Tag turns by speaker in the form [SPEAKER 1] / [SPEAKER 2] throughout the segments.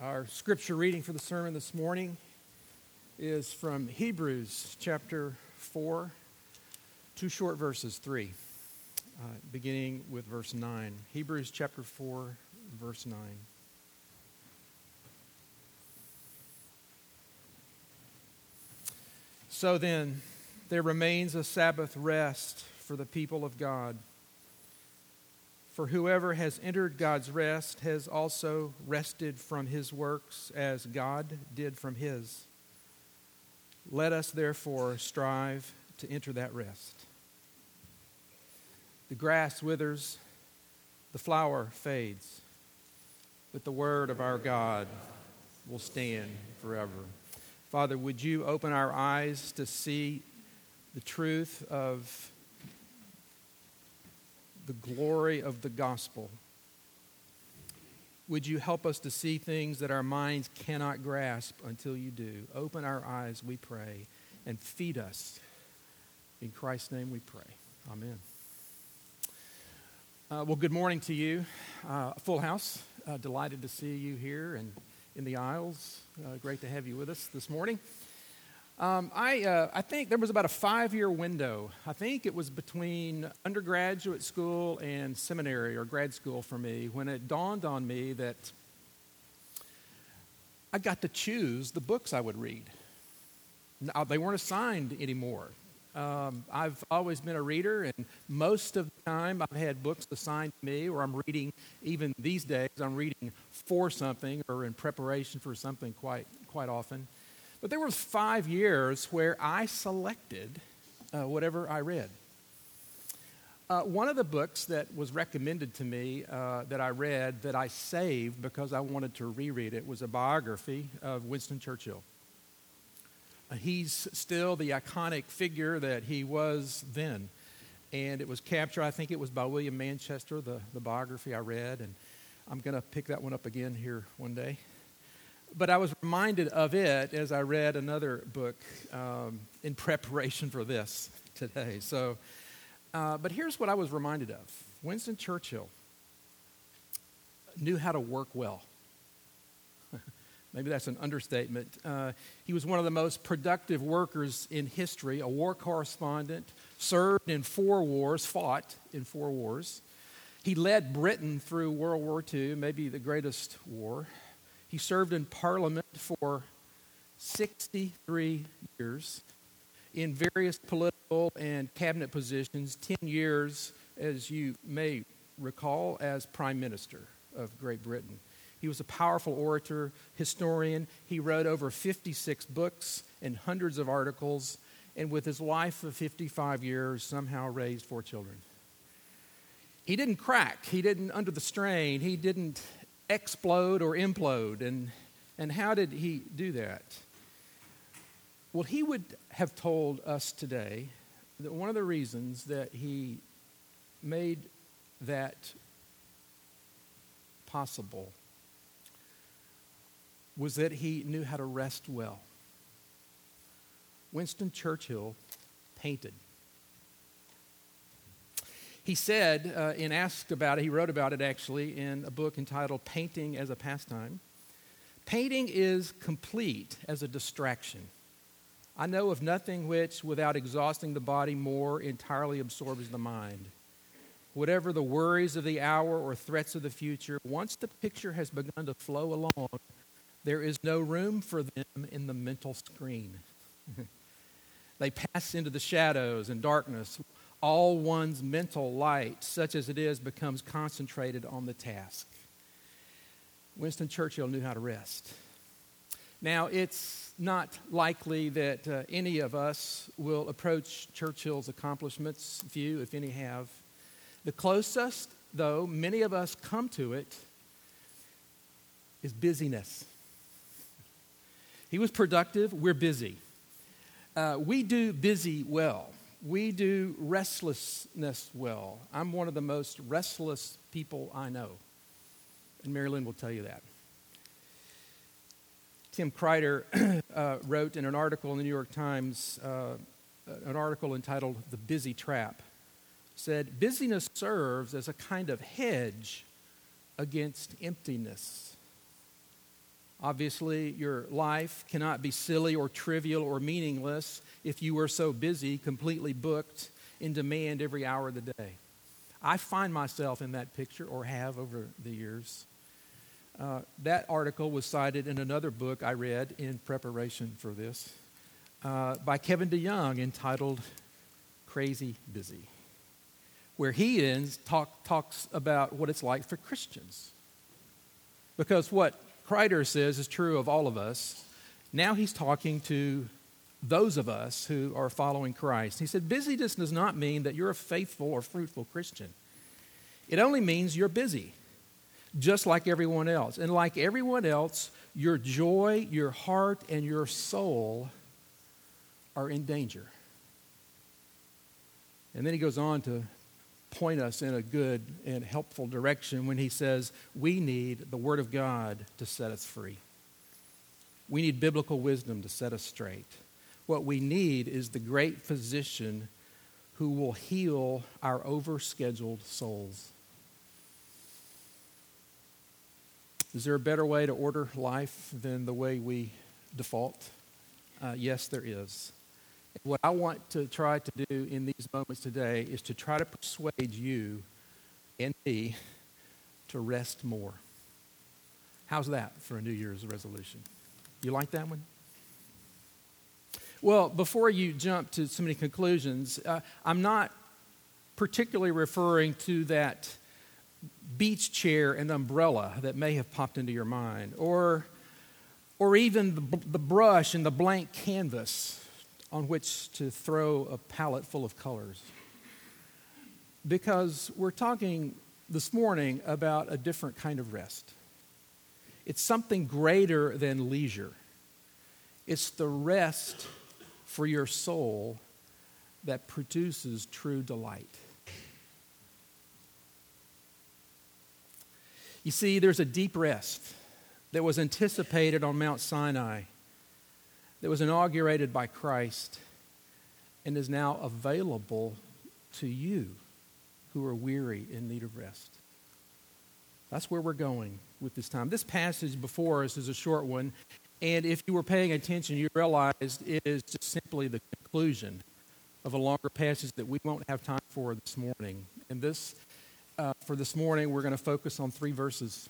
[SPEAKER 1] Our scripture reading for the sermon this morning is from Hebrews chapter 4, two short verses, 3, uh, beginning with verse 9. Hebrews chapter 4, verse 9. So then, there remains a Sabbath rest for the people of God. For whoever has entered God's rest has also rested from his works as God did from his. Let us therefore strive to enter that rest. The grass withers, the flower fades, but the word of our God will stand forever. Father, would you open our eyes to see the truth of the glory of the gospel. Would you help us to see things that our minds cannot grasp until you do? Open our eyes, we pray, and feed us. In Christ's name we pray. Amen. Uh, well, good morning to you. Uh, full house. Uh, delighted to see you here and in the aisles. Uh, great to have you with us this morning. Um, I, uh, I think there was about a five year window. I think it was between undergraduate school and seminary or grad school for me when it dawned on me that I got to choose the books I would read. Now, they weren't assigned anymore. Um, I've always been a reader, and most of the time I've had books assigned to me, or I'm reading, even these days, I'm reading for something or in preparation for something quite, quite often. But there were five years where I selected uh, whatever I read. Uh, one of the books that was recommended to me uh, that I read that I saved because I wanted to reread it was a biography of Winston Churchill. Uh, he's still the iconic figure that he was then. And it was captured, I think it was by William Manchester, the, the biography I read. And I'm going to pick that one up again here one day but I was reminded of it as I read another book um, in preparation for this today. So, uh, but here's what I was reminded of Winston Churchill knew how to work well. Maybe that's an understatement. Uh, he was one of the most productive workers in history, a war correspondent, served in four wars, fought in four wars. He led Britain through World War II, maybe the greatest war. He served in Parliament for 63 years in various political and cabinet positions, 10 years, as you may recall, as Prime Minister of Great Britain. He was a powerful orator, historian. He wrote over 56 books and hundreds of articles, and with his life of 55 years, somehow raised four children. He didn't crack, he didn't, under the strain, he didn't explode or implode. And, and how did he do that? Well, he would have told us today that one of the reasons that he made that possible was that he knew how to rest well. Winston Churchill painted. He said, uh, and asked about it, he wrote about it actually in a book entitled Painting as a Pastime. Painting is complete as a distraction. I know of nothing which, without exhausting the body more, entirely absorbs the mind. Whatever the worries of the hour or threats of the future, once the picture has begun to flow along, there is no room for them in the mental screen. they pass into the shadows and darkness all one's mental light, such as it is, becomes concentrated on the task. Winston Churchill knew how to rest. Now, it's not likely that uh, any of us will approach Churchill's accomplishments, few, if any, have. The closest, though, many of us come to it is busyness. He was productive, we're busy. Uh, we do busy well we do restlessness well. I'm one of the most restless people I know. And Marilyn will tell you that. Tim Kreider uh, wrote in an article in the New York Times, uh, an article entitled The Busy Trap, said, Busyness serves as a kind of hedge against emptiness. Obviously, your life cannot be silly or trivial or meaningless if you are so busy, completely booked, in demand every hour of the day. I find myself in that picture, or have over the years. Uh, that article was cited in another book I read in preparation for this uh, by Kevin DeYoung entitled Crazy Busy, where he ends, talk, talks about what it's like for Christians. Because what Kreider says is true of all of us. Now he's talking to those of us who are following Christ. He said, Busyness does not mean that you're a faithful or fruitful Christian. It only means you're busy, just like everyone else. And like everyone else, your joy, your heart, and your soul are in danger. And then he goes on to point us in a good and helpful direction when he says, We need the Word of God to set us free. We need biblical wisdom to set us straight. What we need is the great physician who will heal our overscheduled souls. Is there a better way to order life than the way we default? Uh, yes, there is. What I want to try to do in these moments today is to try to persuade you and me to rest more. How's that for a New Year's resolution? You like that one? Well, before you jump to so many conclusions, uh, I'm not particularly referring to that beach chair and umbrella that may have popped into your mind, or, or even the, the brush and the blank canvas on which to throw a palette full of colors. Because we're talking this morning about a different kind of rest. It's something greater than leisure. It's the rest for your soul that produces true delight. You see, there's a deep rest that was anticipated on Mount Sinai, that was inaugurated by Christ, and is now available to you who are weary in need of rest. That's where we're going with this time. This passage before us is a short one, and if you were paying attention, you realized it is just simply the conclusion of a longer passage that we won't have time for this morning. And this, uh, for this morning, we're going to focus on three verses.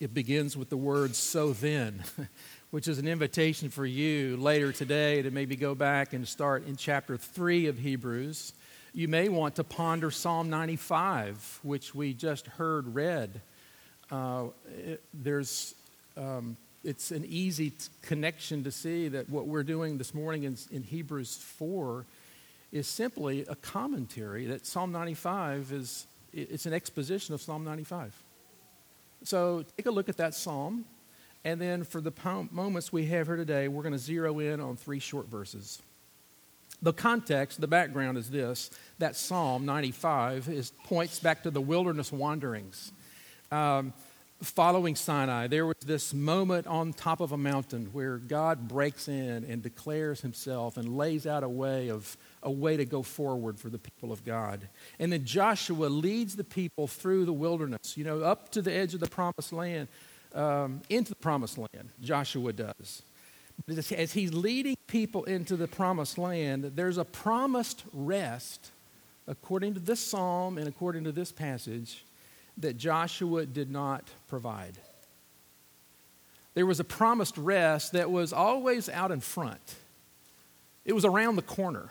[SPEAKER 1] It begins with the words, so then, which is an invitation for you later today to maybe go back and start in chapter 3 of Hebrews. You may want to ponder Psalm 95, which we just heard read. Uh, it, there's um, it's an easy t- connection to see that what we're doing this morning in, in Hebrews 4 is simply a commentary that Psalm 95 is it's an exposition of Psalm 95. So take a look at that psalm, and then for the moments we have here today, we're going to zero in on three short verses. The context, the background is this that Psalm 95 is, points back to the wilderness wanderings. Um, following Sinai, there was this moment on top of a mountain where God breaks in and declares himself and lays out a way of a way to go forward for the people of God. And then Joshua leads the people through the wilderness, you know, up to the edge of the promised land, um, into the promised land. Joshua does. As he's leading people into the promised land, there's a promised rest, according to this psalm and according to this passage, that Joshua did not provide. There was a promised rest that was always out in front, it was around the corner.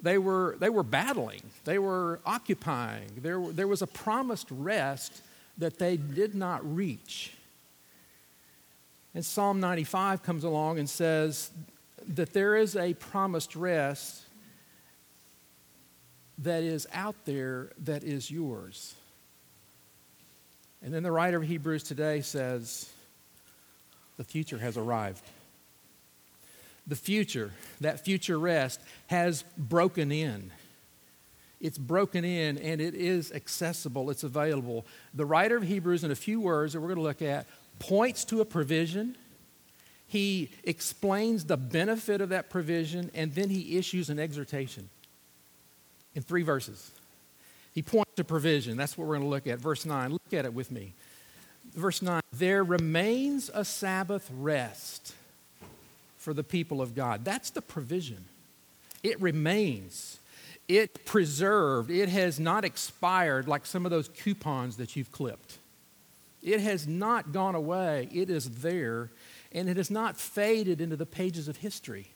[SPEAKER 1] They were, they were battling, they were occupying. There, there was a promised rest that they did not reach. And Psalm 95 comes along and says that there is a promised rest that is out there that is yours. And then the writer of Hebrews today says, the future has arrived. The future, that future rest, has broken in. It's broken in and it is accessible, it's available. The writer of Hebrews, in a few words that we're going to look at, points to a provision. He explains the benefit of that provision, and then he issues an exhortation in three verses. He points to provision. That's what we're going to look at. Verse 9. Look at it with me. Verse 9 There remains a Sabbath rest for the people of God. That's the provision. It remains. It preserved. It has not expired like some of those coupons that you've clipped. It has not gone away. It is there, and it has not faded into the pages of history.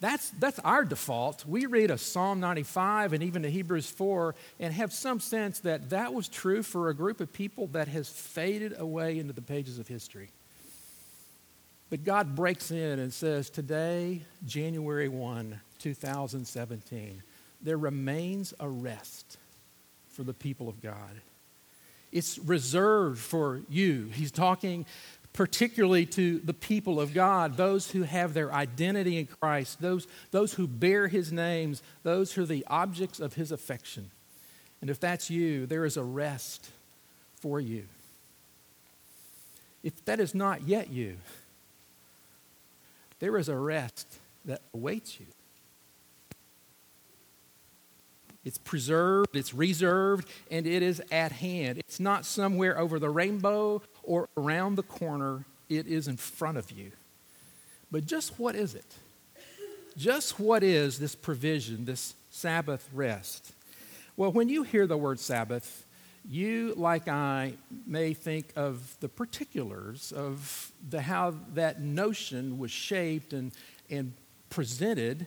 [SPEAKER 1] That's, that's our default. We read a Psalm 95 and even a Hebrews 4 and have some sense that that was true for a group of people that has faded away into the pages of history. But God breaks in and says, Today, January 1, 2017, there remains a rest for the people of God. It's reserved for you. He's talking particularly to the people of God, those who have their identity in Christ, those, those who bear his names, those who are the objects of his affection. And if that's you, there is a rest for you. If that is not yet you, there is a rest that awaits you. It's preserved, it's reserved, and it is at hand. It's not somewhere over the rainbow or around the corner, it is in front of you. But just what is it? Just what is this provision, this Sabbath rest? Well, when you hear the word Sabbath, you, like I, may think of the particulars of the, how that notion was shaped and, and presented,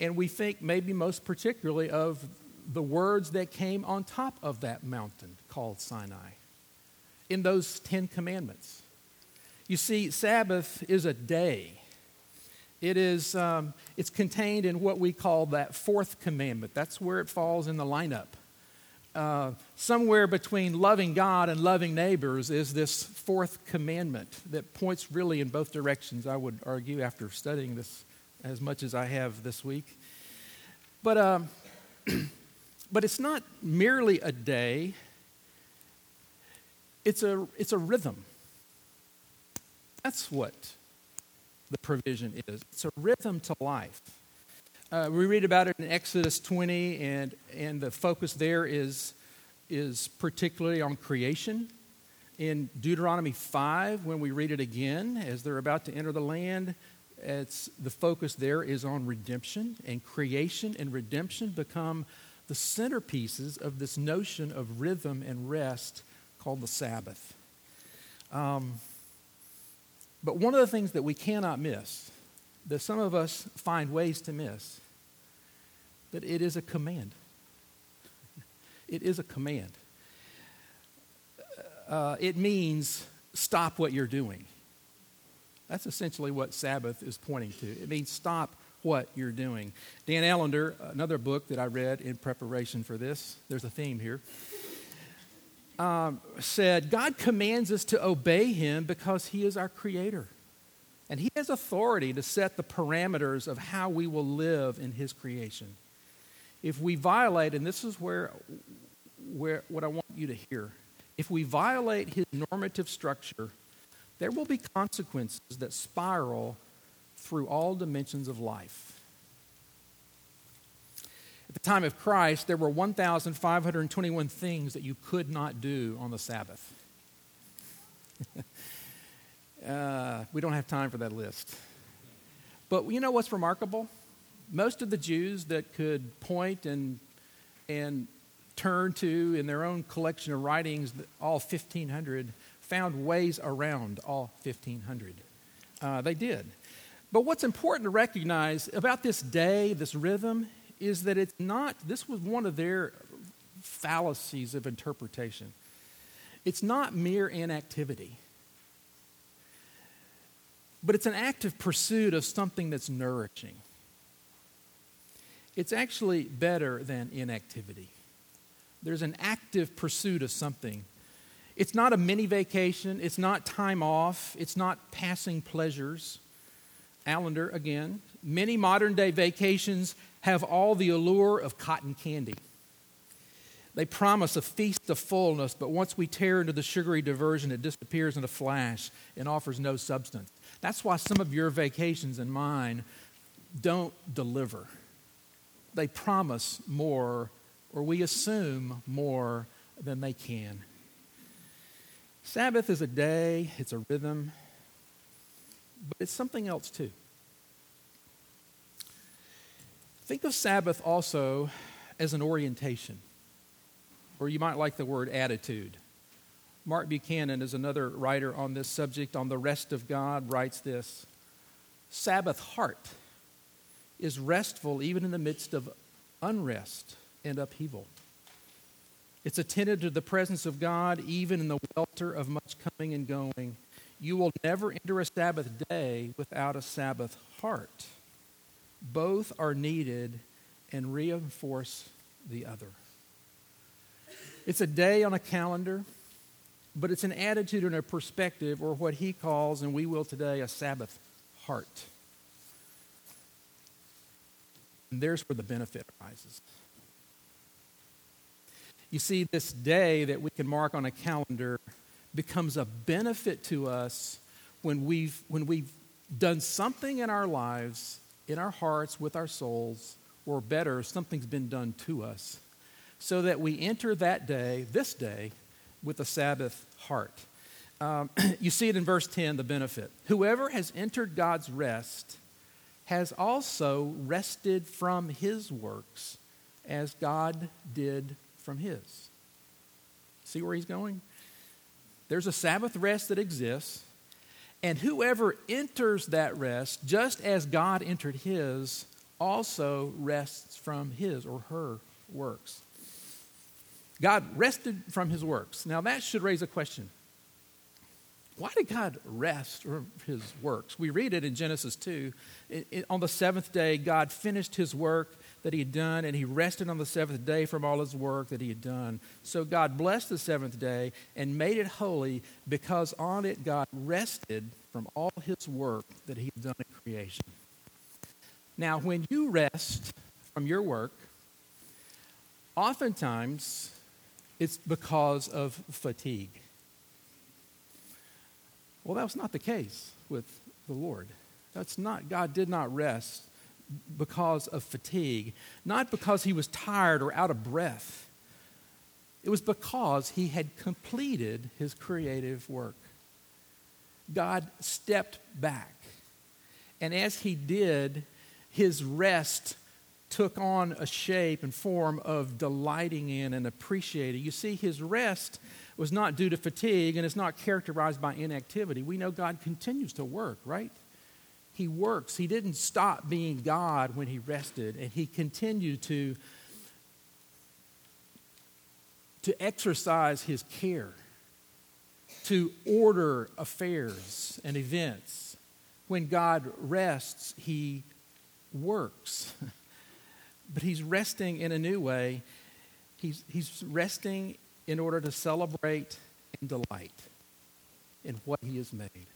[SPEAKER 1] and we think maybe most particularly of the words that came on top of that mountain called Sinai in those Ten Commandments. You see, Sabbath is a day. It is, um, it's contained in what we call that fourth commandment. That's where it falls in the lineup. Uh, somewhere between loving God and loving neighbors is this fourth commandment that points really in both directions, I would argue, after studying this as much as I have this week. But, um, but it's not merely a day, it's a, it's a rhythm. That's what the provision is. It's a rhythm to life. Uh, we read about it in Exodus 20, and, and the focus there is, is particularly on creation. In Deuteronomy 5, when we read it again, as they're about to enter the land, it's, the focus there is on redemption, and creation and redemption become the centerpieces of this notion of rhythm and rest called the Sabbath. Um, but one of the things that we cannot miss that some of us find ways to miss, that it is a command. It is a command. Uh, it means stop what you're doing. That's essentially what Sabbath is pointing to. It means stop what you're doing. Dan Allender, another book that I read in preparation for this, there's a theme here, um, said God commands us to obey Him because He is our creator. And He has authority to set the parameters of how we will live in His creation. If we violate, and this is where, where what I want you to hear, if we violate His normative structure, there will be consequences that spiral through all dimensions of life. At the time of Christ, there were 1,521 things that you could not do on the Sabbath. Uh, we don't have time for that list. But you know what's remarkable? Most of the Jews that could point and, and turn to in their own collection of writings, all 1,500, found ways around all 1,500. Uh, they did. But what's important to recognize about this day, this rhythm, is that it's not, this was one of their fallacies of interpretation. It's not mere inactivity but it's an active pursuit of something that's nourishing. It's actually better than inactivity. There's an active pursuit of something. It's not a mini vacation, it's not time off, it's not passing pleasures. Allender, again, many modern day vacations have all the allure of cotton candy. They promise a feast of fullness, but once we tear into the sugary diversion, it disappears in a flash and offers no substance. That's why some of your vacations and mine don't deliver. They promise more, or we assume more than they can. Sabbath is a day, it's a rhythm, but it's something else too. Think of Sabbath also as an orientation, or you might like the word attitude. Mark Buchanan is another writer on this subject, on the rest of God, writes this Sabbath heart is restful even in the midst of unrest and upheaval. It's attentive to the presence of God even in the welter of much coming and going. You will never enter a Sabbath day without a Sabbath heart. Both are needed and reinforce the other. It's a day on a calendar, but it's an attitude and a perspective, or what he calls, and we will today, a Sabbath heart. And there's where the benefit arises. You see, this day that we can mark on a calendar becomes a benefit to us when we've, when we've done something in our lives, in our hearts, with our souls, or better, something's been done to us, so that we enter that day, this day, with a Sabbath heart. Um, you see it in verse 10, the benefit. Whoever has entered God's rest has also rested from his works as God did from his. See where he's going? There's a Sabbath rest that exists, and whoever enters that rest, just as God entered his, also rests from his or her works. God rested from his works. Now, that should raise a question. Why did God rest from his works? We read it in Genesis 2. It, it, on the seventh day, God finished his work that he had done, and he rested on the seventh day from all his work that he had done. So God blessed the seventh day and made it holy because on it God rested from all his work that he had done in creation. Now, when you rest from your work, oftentimes it's because of fatigue. Well, that was not the case with the Lord. That's not, God did not rest because of fatigue, not because he was tired or out of breath. It was because he had completed his creative work. God stepped back. And as he did, his rest took on a shape and form of delighting in and appreciating. You see, his rest was not due to fatigue and is not characterized by inactivity. We know God continues to work, right? He works. He didn't stop being God when he rested, and he continued to, to exercise his care, to order affairs and events. When God rests, he works. but he's resting in a new way. He's, he's resting in order to celebrate and delight in what he has made.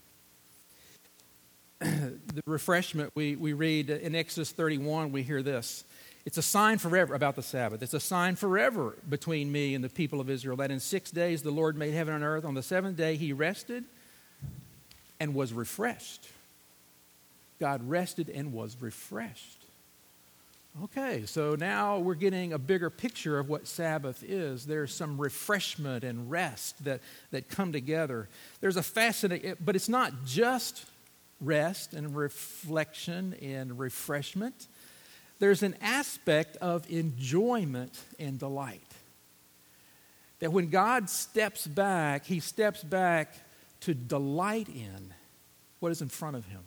[SPEAKER 1] The refreshment we, we read in Exodus 31, we hear this. It's a sign forever about the Sabbath. It's a sign forever between me and the people of Israel that in six days the Lord made heaven and earth. On the seventh day he rested and was refreshed. God rested and was refreshed. Okay, so now we're getting a bigger picture of what Sabbath is. There's some refreshment and rest that, that come together. There's a fascinating, but it's not just rest and reflection and refreshment. There's an aspect of enjoyment and delight. That when God steps back, he steps back to delight in what is in front of him.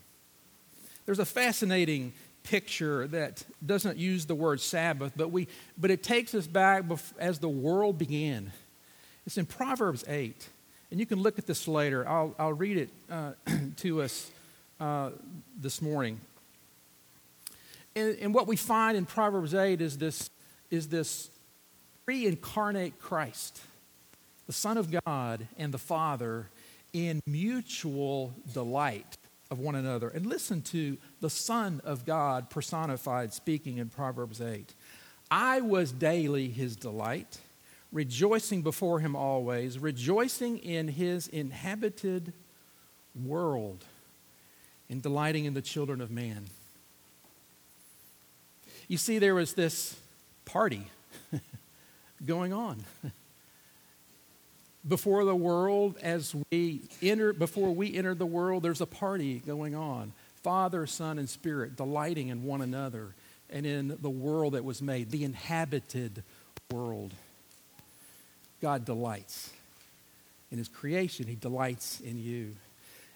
[SPEAKER 1] There's a fascinating picture that doesn't use the word Sabbath, but, we, but it takes us back as the world began. It's in Proverbs 8. And you can look at this later. I'll, I'll read it uh, to us uh, this morning. And, and, what we find in Proverbs 8 is this, is this pre incarnate Christ, the Son of God and the Father, in mutual delight of one another. And listen to the Son of God personified speaking in Proverbs 8. I was daily his delight, rejoicing before him always, rejoicing in his inhabited world, and delighting in the children of man. You see, there was this party going on. before the world, as we enter, before we enter the world, there's a party going on. Father, Son, and Spirit delighting in one another and in the world that was made, the inhabited world. God delights in his creation, he delights in you.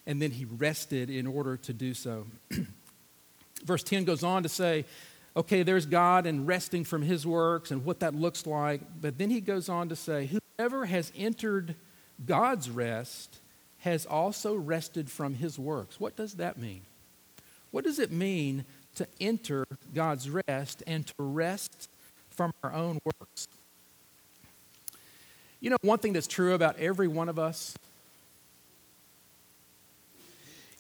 [SPEAKER 1] And then he rested in order to do so. Verse 10 goes on to say, okay, there's God and resting from his works and what that looks like. But then he goes on to say, whoever has entered God's rest has also rested from his works. What does that mean? What does it mean to enter God's rest and to rest from our own works? You know, one thing that's true about every one of us,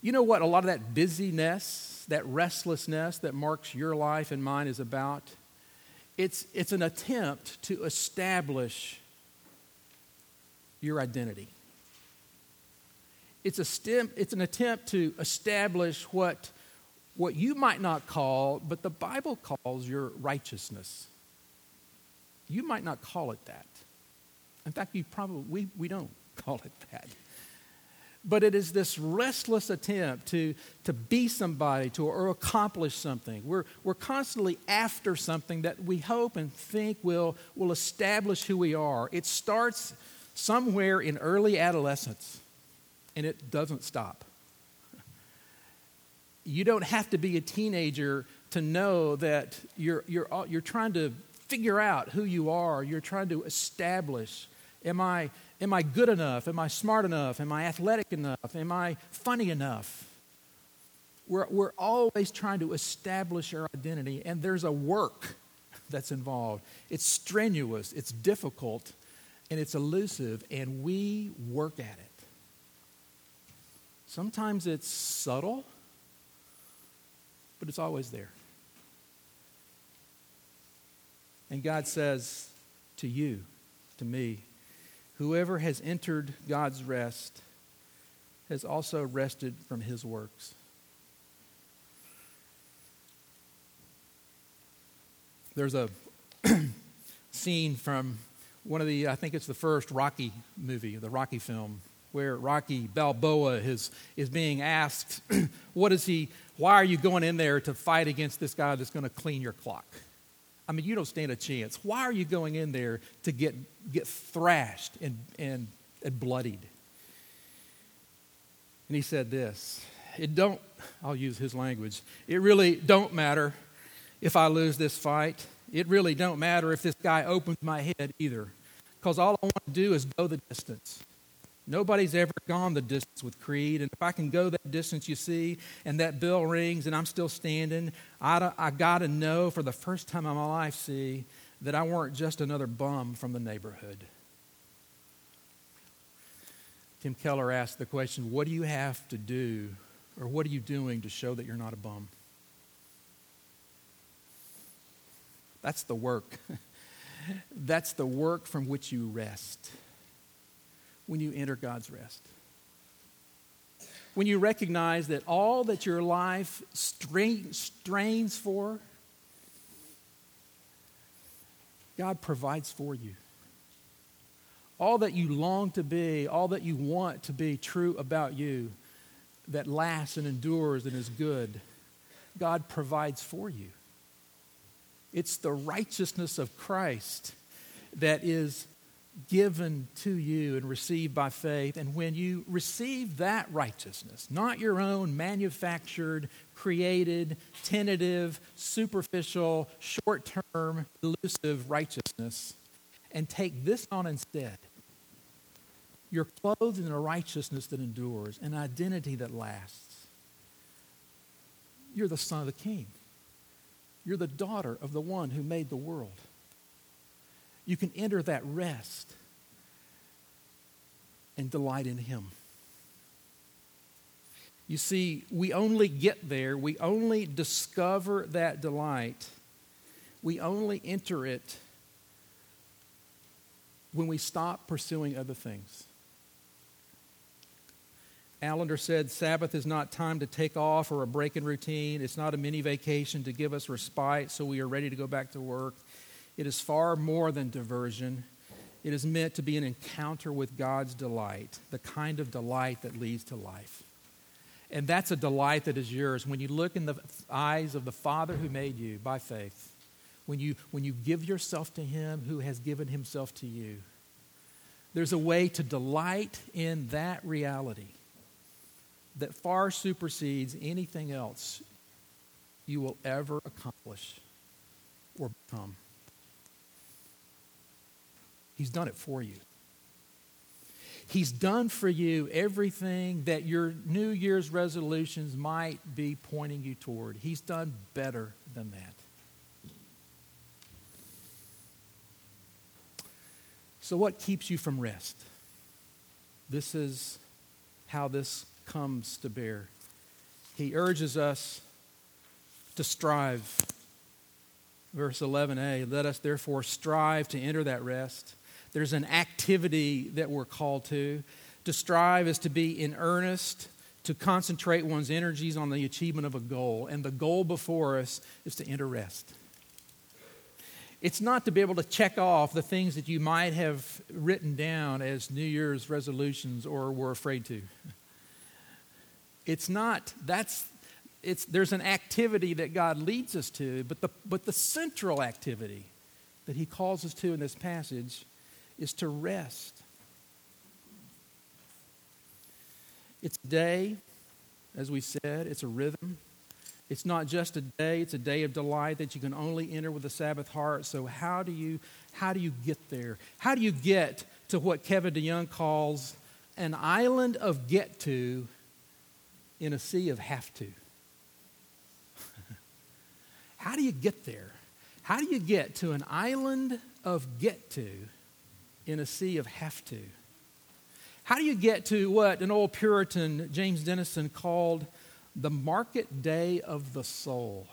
[SPEAKER 1] you know what a lot of that busyness, that restlessness that marks your life and mine is about? It's, it's an attempt to establish your identity. It's, a stem, it's an attempt to establish what what you might not call, but the Bible calls your righteousness. You might not call it that. In fact, you probably, we, we don't call it that. But it is this restless attempt to, to be somebody, to or accomplish something. We're, we're constantly after something that we hope and think will, will establish who we are. It starts somewhere in early adolescence, and it doesn't stop you don't have to be a teenager to know that you're, you're, you're trying to figure out who you are. You're trying to establish am I, am I good enough? Am I smart enough? Am I athletic enough? Am I funny enough? We're, we're always trying to establish our identity, and there's a work that's involved. It's strenuous, it's difficult, and it's elusive, and we work at it. Sometimes it's subtle, but it's always there. And God says to you, to me, whoever has entered God's rest has also rested from his works. There's a scene from one of the, I think it's the first Rocky movie, the Rocky film, where Rocky Balboa is, is being asked, what is he, why are you going in there to fight against this guy that's going to clean your clock? I mean, you don't stand a chance. Why are you going in there to get, get thrashed and, and, and bloodied? And he said this It don't, I'll use his language, it really don't matter if I lose this fight. It really don't matter if this guy opens my head either. Because all I want to do is go the distance. Nobody's ever gone the distance with Creed. And if I can go that distance, you see, and that bell rings and I'm still standing, I, I got to know for the first time in my life, see, that I weren't just another bum from the neighborhood. Tim Keller asked the question what do you have to do, or what are you doing to show that you're not a bum? That's the work. That's the work from which you rest when you enter God's rest. When you recognize that all that your life strain, strains for, God provides for you. All that you long to be, all that you want to be true about you, that lasts and endures and is good, God provides for you. It's the righteousness of Christ that is given to you and received by faith. And when you receive that righteousness, not your own manufactured, created, tentative, superficial, short term, elusive righteousness, and take this on instead, you're clothed in a righteousness that endures, an identity that lasts. You're the son of the king. You're the daughter of the one who made the world you can enter that rest and delight in Him. You see, we only get there, we only discover that delight, we only enter it when we stop pursuing other things. Allender said, Sabbath is not time to take off or a break in routine. It's not a mini vacation to give us respite so we are ready to go back to work. It is far more than diversion. It is meant to be an encounter with God's delight, the kind of delight that leads to life. And that's a delight that is yours when you look in the eyes of the Father who made you by faith, when you, when you give yourself to Him who has given Himself to you. There's a way to delight in that reality that far supersedes anything else you will ever accomplish or become. He's done it for you. He's done for you everything that your New Year's resolutions might be pointing you toward. He's done better than that. So, what keeps you from rest? This is how this comes to bear. He urges us to strive. Verse 11a let us therefore strive to enter that rest. There's an activity that we're called to. To strive is to be in earnest, to concentrate one's energies on the achievement of a goal. And the goal before us is to enter rest. It's not to be able to check off the things that you might have written down as New Year's resolutions or were afraid to. It's not, that's, it's, there's an activity that God leads us to, but the, but the central activity that He calls us to in this passage is to rest. It's a day, as we said, it's a rhythm. It's not just a day, it's a day of delight that you can only enter with a Sabbath heart. So how do you how do you get there? How do you get to what Kevin DeYoung calls an island of get to in a sea of have to? how do you get there? How do you get to an island of get to in a sea of have to? How do you get to what an old Puritan, James Denison, called the market day of the soul?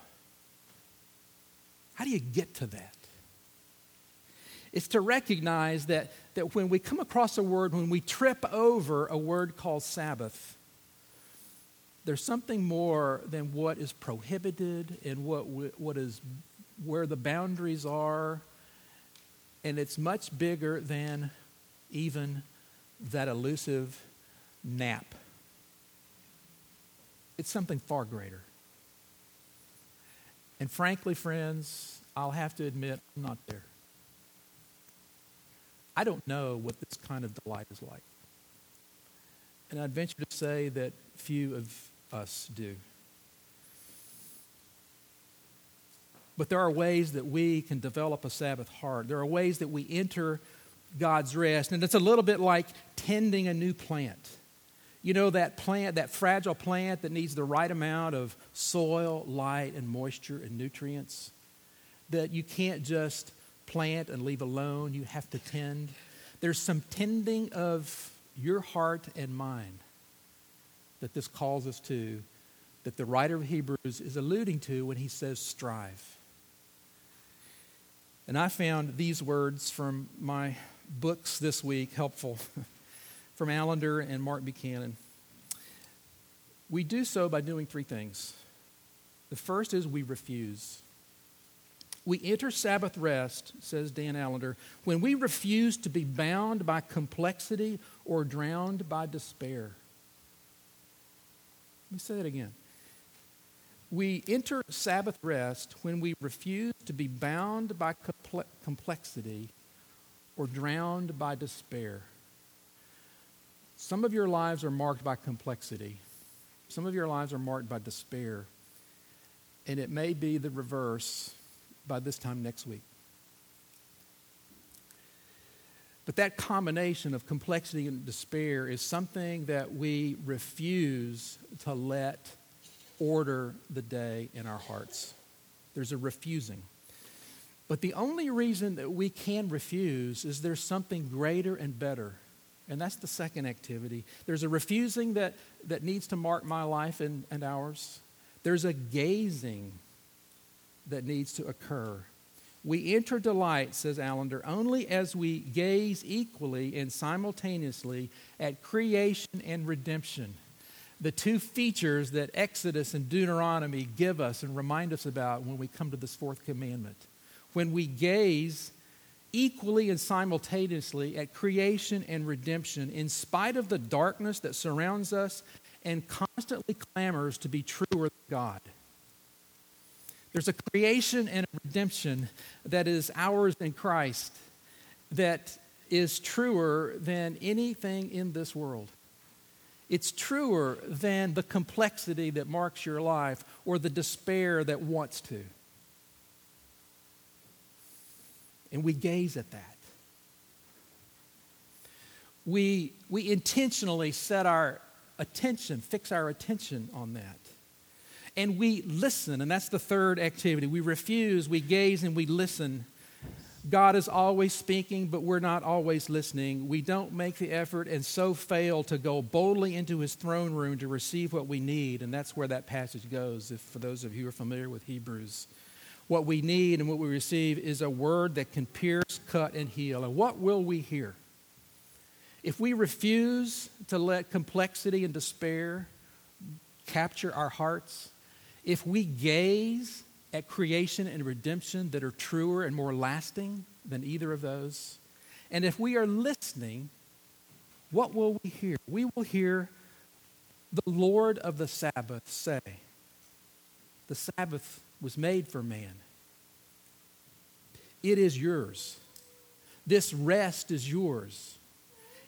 [SPEAKER 1] How do you get to that? It's to recognize that, that when we come across a word, when we trip over a word called Sabbath, there's something more than what is prohibited and what, what is where the boundaries are and it's much bigger than even that elusive nap. It's something far greater. And frankly, friends, I'll have to admit, I'm not there. I don't know what this kind of delight is like. And I'd venture to say that few of us do. But there are ways that we can develop a Sabbath heart. There are ways that we enter God's rest. And it's a little bit like tending a new plant. You know, that plant, that fragile plant that needs the right amount of soil, light, and moisture and nutrients, that you can't just plant and leave alone. You have to tend. There's some tending of your heart and mind that this calls us to, that the writer of Hebrews is alluding to when he says strive. And I found these words from my books this week helpful from Allender and Mark Buchanan. We do so by doing three things. The first is we refuse. We enter Sabbath rest, says Dan Allender, when we refuse to be bound by complexity or drowned by despair. Let me say that again. We enter Sabbath rest when we refuse to be bound by complexity or drowned by despair. Some of your lives are marked by complexity. Some of your lives are marked by despair. And it may be the reverse by this time next week. But that combination of complexity and despair is something that we refuse to let order the day in our hearts. There's a refusing. But the only reason that we can refuse is there's something greater and better. And that's the second activity. There's a refusing that, that needs to mark my life and, and ours. There's a gazing that needs to occur. We enter delight, says Allender, only as we gaze equally and simultaneously at creation and redemption the two features that Exodus and Deuteronomy give us and remind us about when we come to this fourth commandment. When we gaze equally and simultaneously at creation and redemption, in spite of the darkness that surrounds us and constantly clamors to be truer than God. There's a creation and a redemption that is ours in Christ that is truer than anything in this world. It's truer than the complexity that marks your life or the despair that wants to. And we gaze at that. We, we intentionally set our attention, fix our attention on that. And we listen, and that's the third activity. We refuse, we gaze, and we listen. God is always speaking, but we're not always listening. We don't make the effort and so fail to go boldly into his throne room to receive what we need. And that's where that passage goes, if for those of you who are familiar with Hebrews. What we need and what we receive is a word that can pierce, cut, and heal. And what will we hear? If we refuse to let complexity and despair capture our hearts, if we gaze at creation and redemption that are truer and more lasting than either of those, and if we are listening, what will we hear? We will hear the Lord of the Sabbath say, The Sabbath was made for man. It is yours. This rest is yours.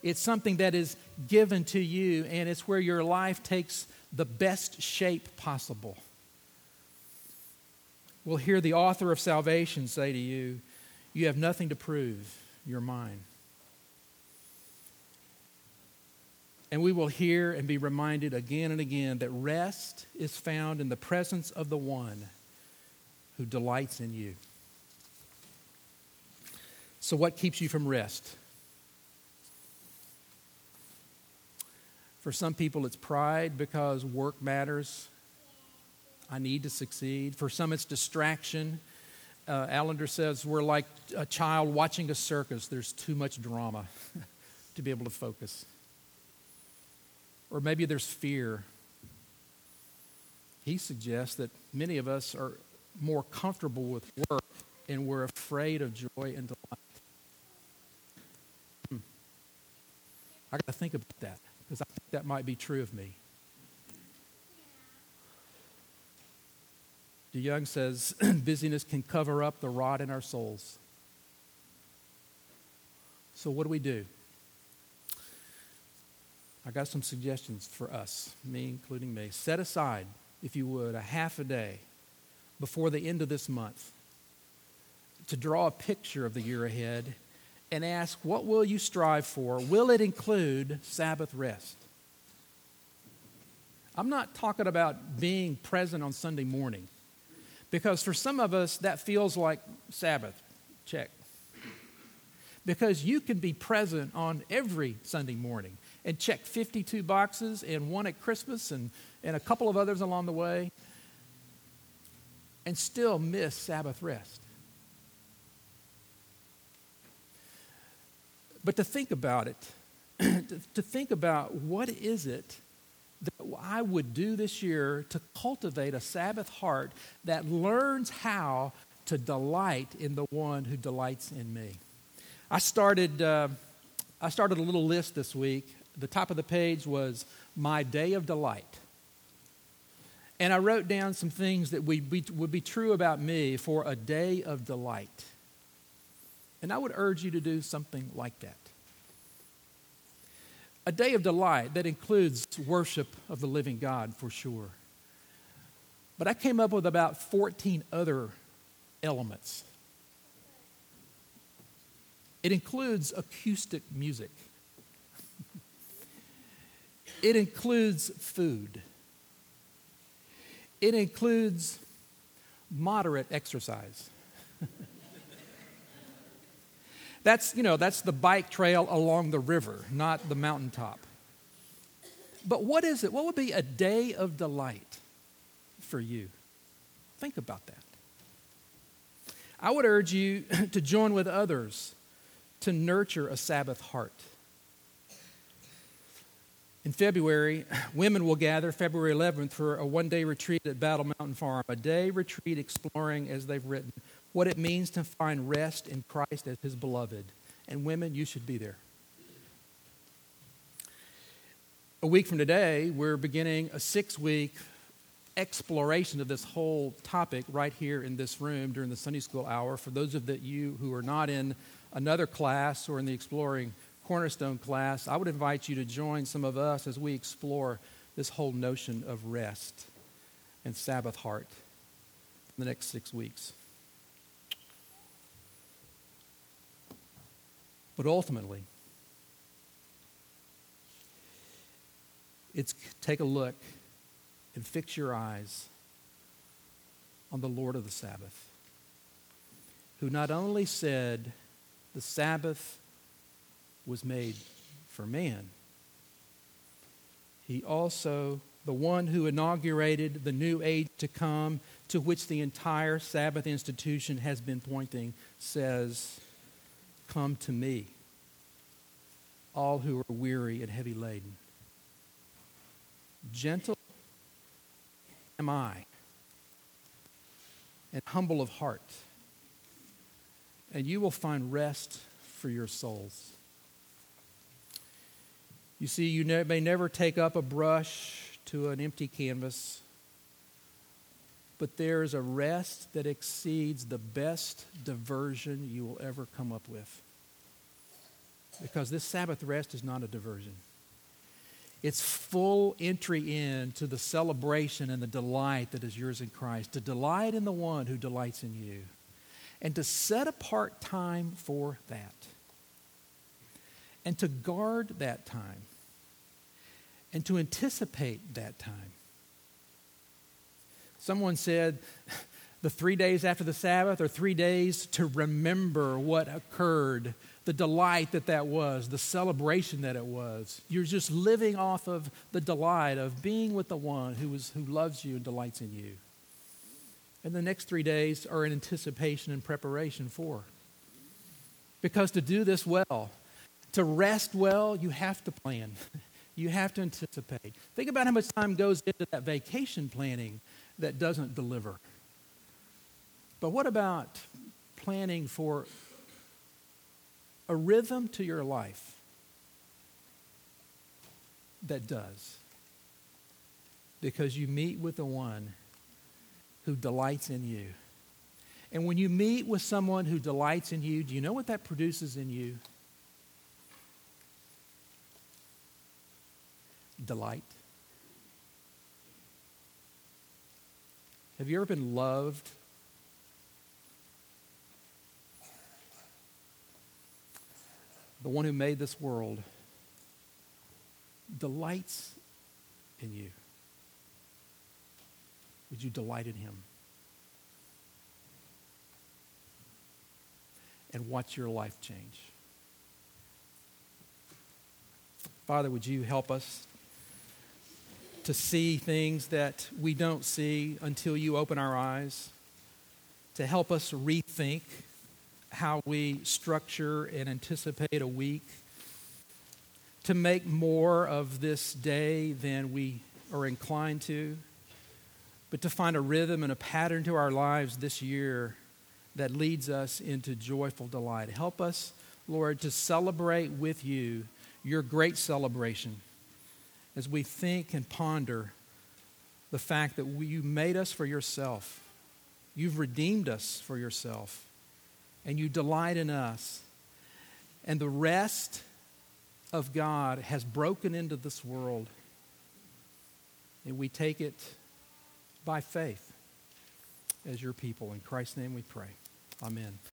[SPEAKER 1] It's something that is given to you, and it's where your life takes the best shape possible. We'll hear the author of salvation say to you, You have nothing to prove, you're mine. And we will hear and be reminded again and again that rest is found in the presence of the one who delights in you. So, what keeps you from rest? For some people, it's pride because work matters. I need to succeed. For some, it's distraction. Uh, Allender says we're like a child watching a circus. There's too much drama to be able to focus. Or maybe there's fear. He suggests that many of us are more comfortable with work and we're afraid of joy and delight. Hmm. I got to think about that because I think that might be true of me. DeYoung says busyness can cover up the rot in our souls. So, what do we do? I got some suggestions for us, me including me. Set aside, if you would, a half a day before the end of this month to draw a picture of the year ahead and ask, what will you strive for? Will it include Sabbath rest? I'm not talking about being present on Sunday morning, because for some of us, that feels like Sabbath. Check. Because you can be present on every Sunday morning and check 52 boxes and one at Christmas and, and a couple of others along the way and still miss Sabbath rest. But to think about it, to, think about what is it that I would do this year to cultivate a Sabbath heart that learns how to delight in the one who delights in me. I started, uh, I started a little list this week. The top of the page was my day of delight. And I wrote down some things that would be, would be true about me for a day of delight. And I would urge you to do something like that. A day of delight that includes worship of the living God for sure. But I came up with about 14 other elements. It includes acoustic music. it includes food. It includes moderate exercise. That's, you know, that's the bike trail along the river, not the mountaintop. But what is it? What would be a day of delight for you? Think about that. I would urge you to join with others to nurture a Sabbath heart. In February, women will gather February 11th for a one day retreat at Battle Mountain Farm, a day retreat exploring, as they've written, what it means to find rest in Christ as his beloved. And women, you should be there. A week from today, we're beginning a six week exploration of this whole topic right here in this room during the Sunday school hour. For those of you who are not in another class or in the Exploring Cornerstone class, I would invite you to join some of us as we explore this whole notion of rest and Sabbath heart in the next six weeks. But ultimately, it's take a look and fix your eyes on the Lord of the Sabbath, who not only said the Sabbath was made for man, he also, the one who inaugurated the new age to come, to which the entire Sabbath institution has been pointing, says, Come to me, all who are weary and heavy laden. Gentle am I, and humble of heart, and you will find rest for your souls. You see, you may never take up a brush to an empty canvas, but there is a rest that exceeds the best diversion you will ever come up with. Because this Sabbath rest is not a diversion. It's full entry into the celebration and the delight that is yours in Christ, to delight in the one who delights in you, and to set apart time for that, and to guard that time, and to anticipate that time. Someone said, the three days after the Sabbath are three days to remember what occurred the delight that that was, the celebration that it was. You're just living off of the delight of being with the one who, is, who loves you and delights in you. And the next three days are in anticipation and preparation for. Because to do this well, to rest well, you have to plan. You have to anticipate. Think about how much time goes into that vacation planning that doesn't deliver. But what about planning for a rhythm to your life that does. Because you meet with the one who delights in you. And when you meet with someone who delights in you, do you know what that produces in you? Delight. Have you ever been loved the one who made this world, delights in you. Would you delight in him? And watch your life change. Father, would you help us to see things that we don't see until you open our eyes, to help us rethink how we structure and anticipate a week, to make more of this day than we are inclined to, but to find a rhythm and a pattern to our lives this year that leads us into joyful delight. Help us, Lord, to celebrate with you your great celebration as we think and ponder the fact that we, you made us for yourself. You've redeemed us for yourself and you delight in us. And the rest of God has broken into this world. And we take it by faith as your people. In Christ's name we pray. Amen.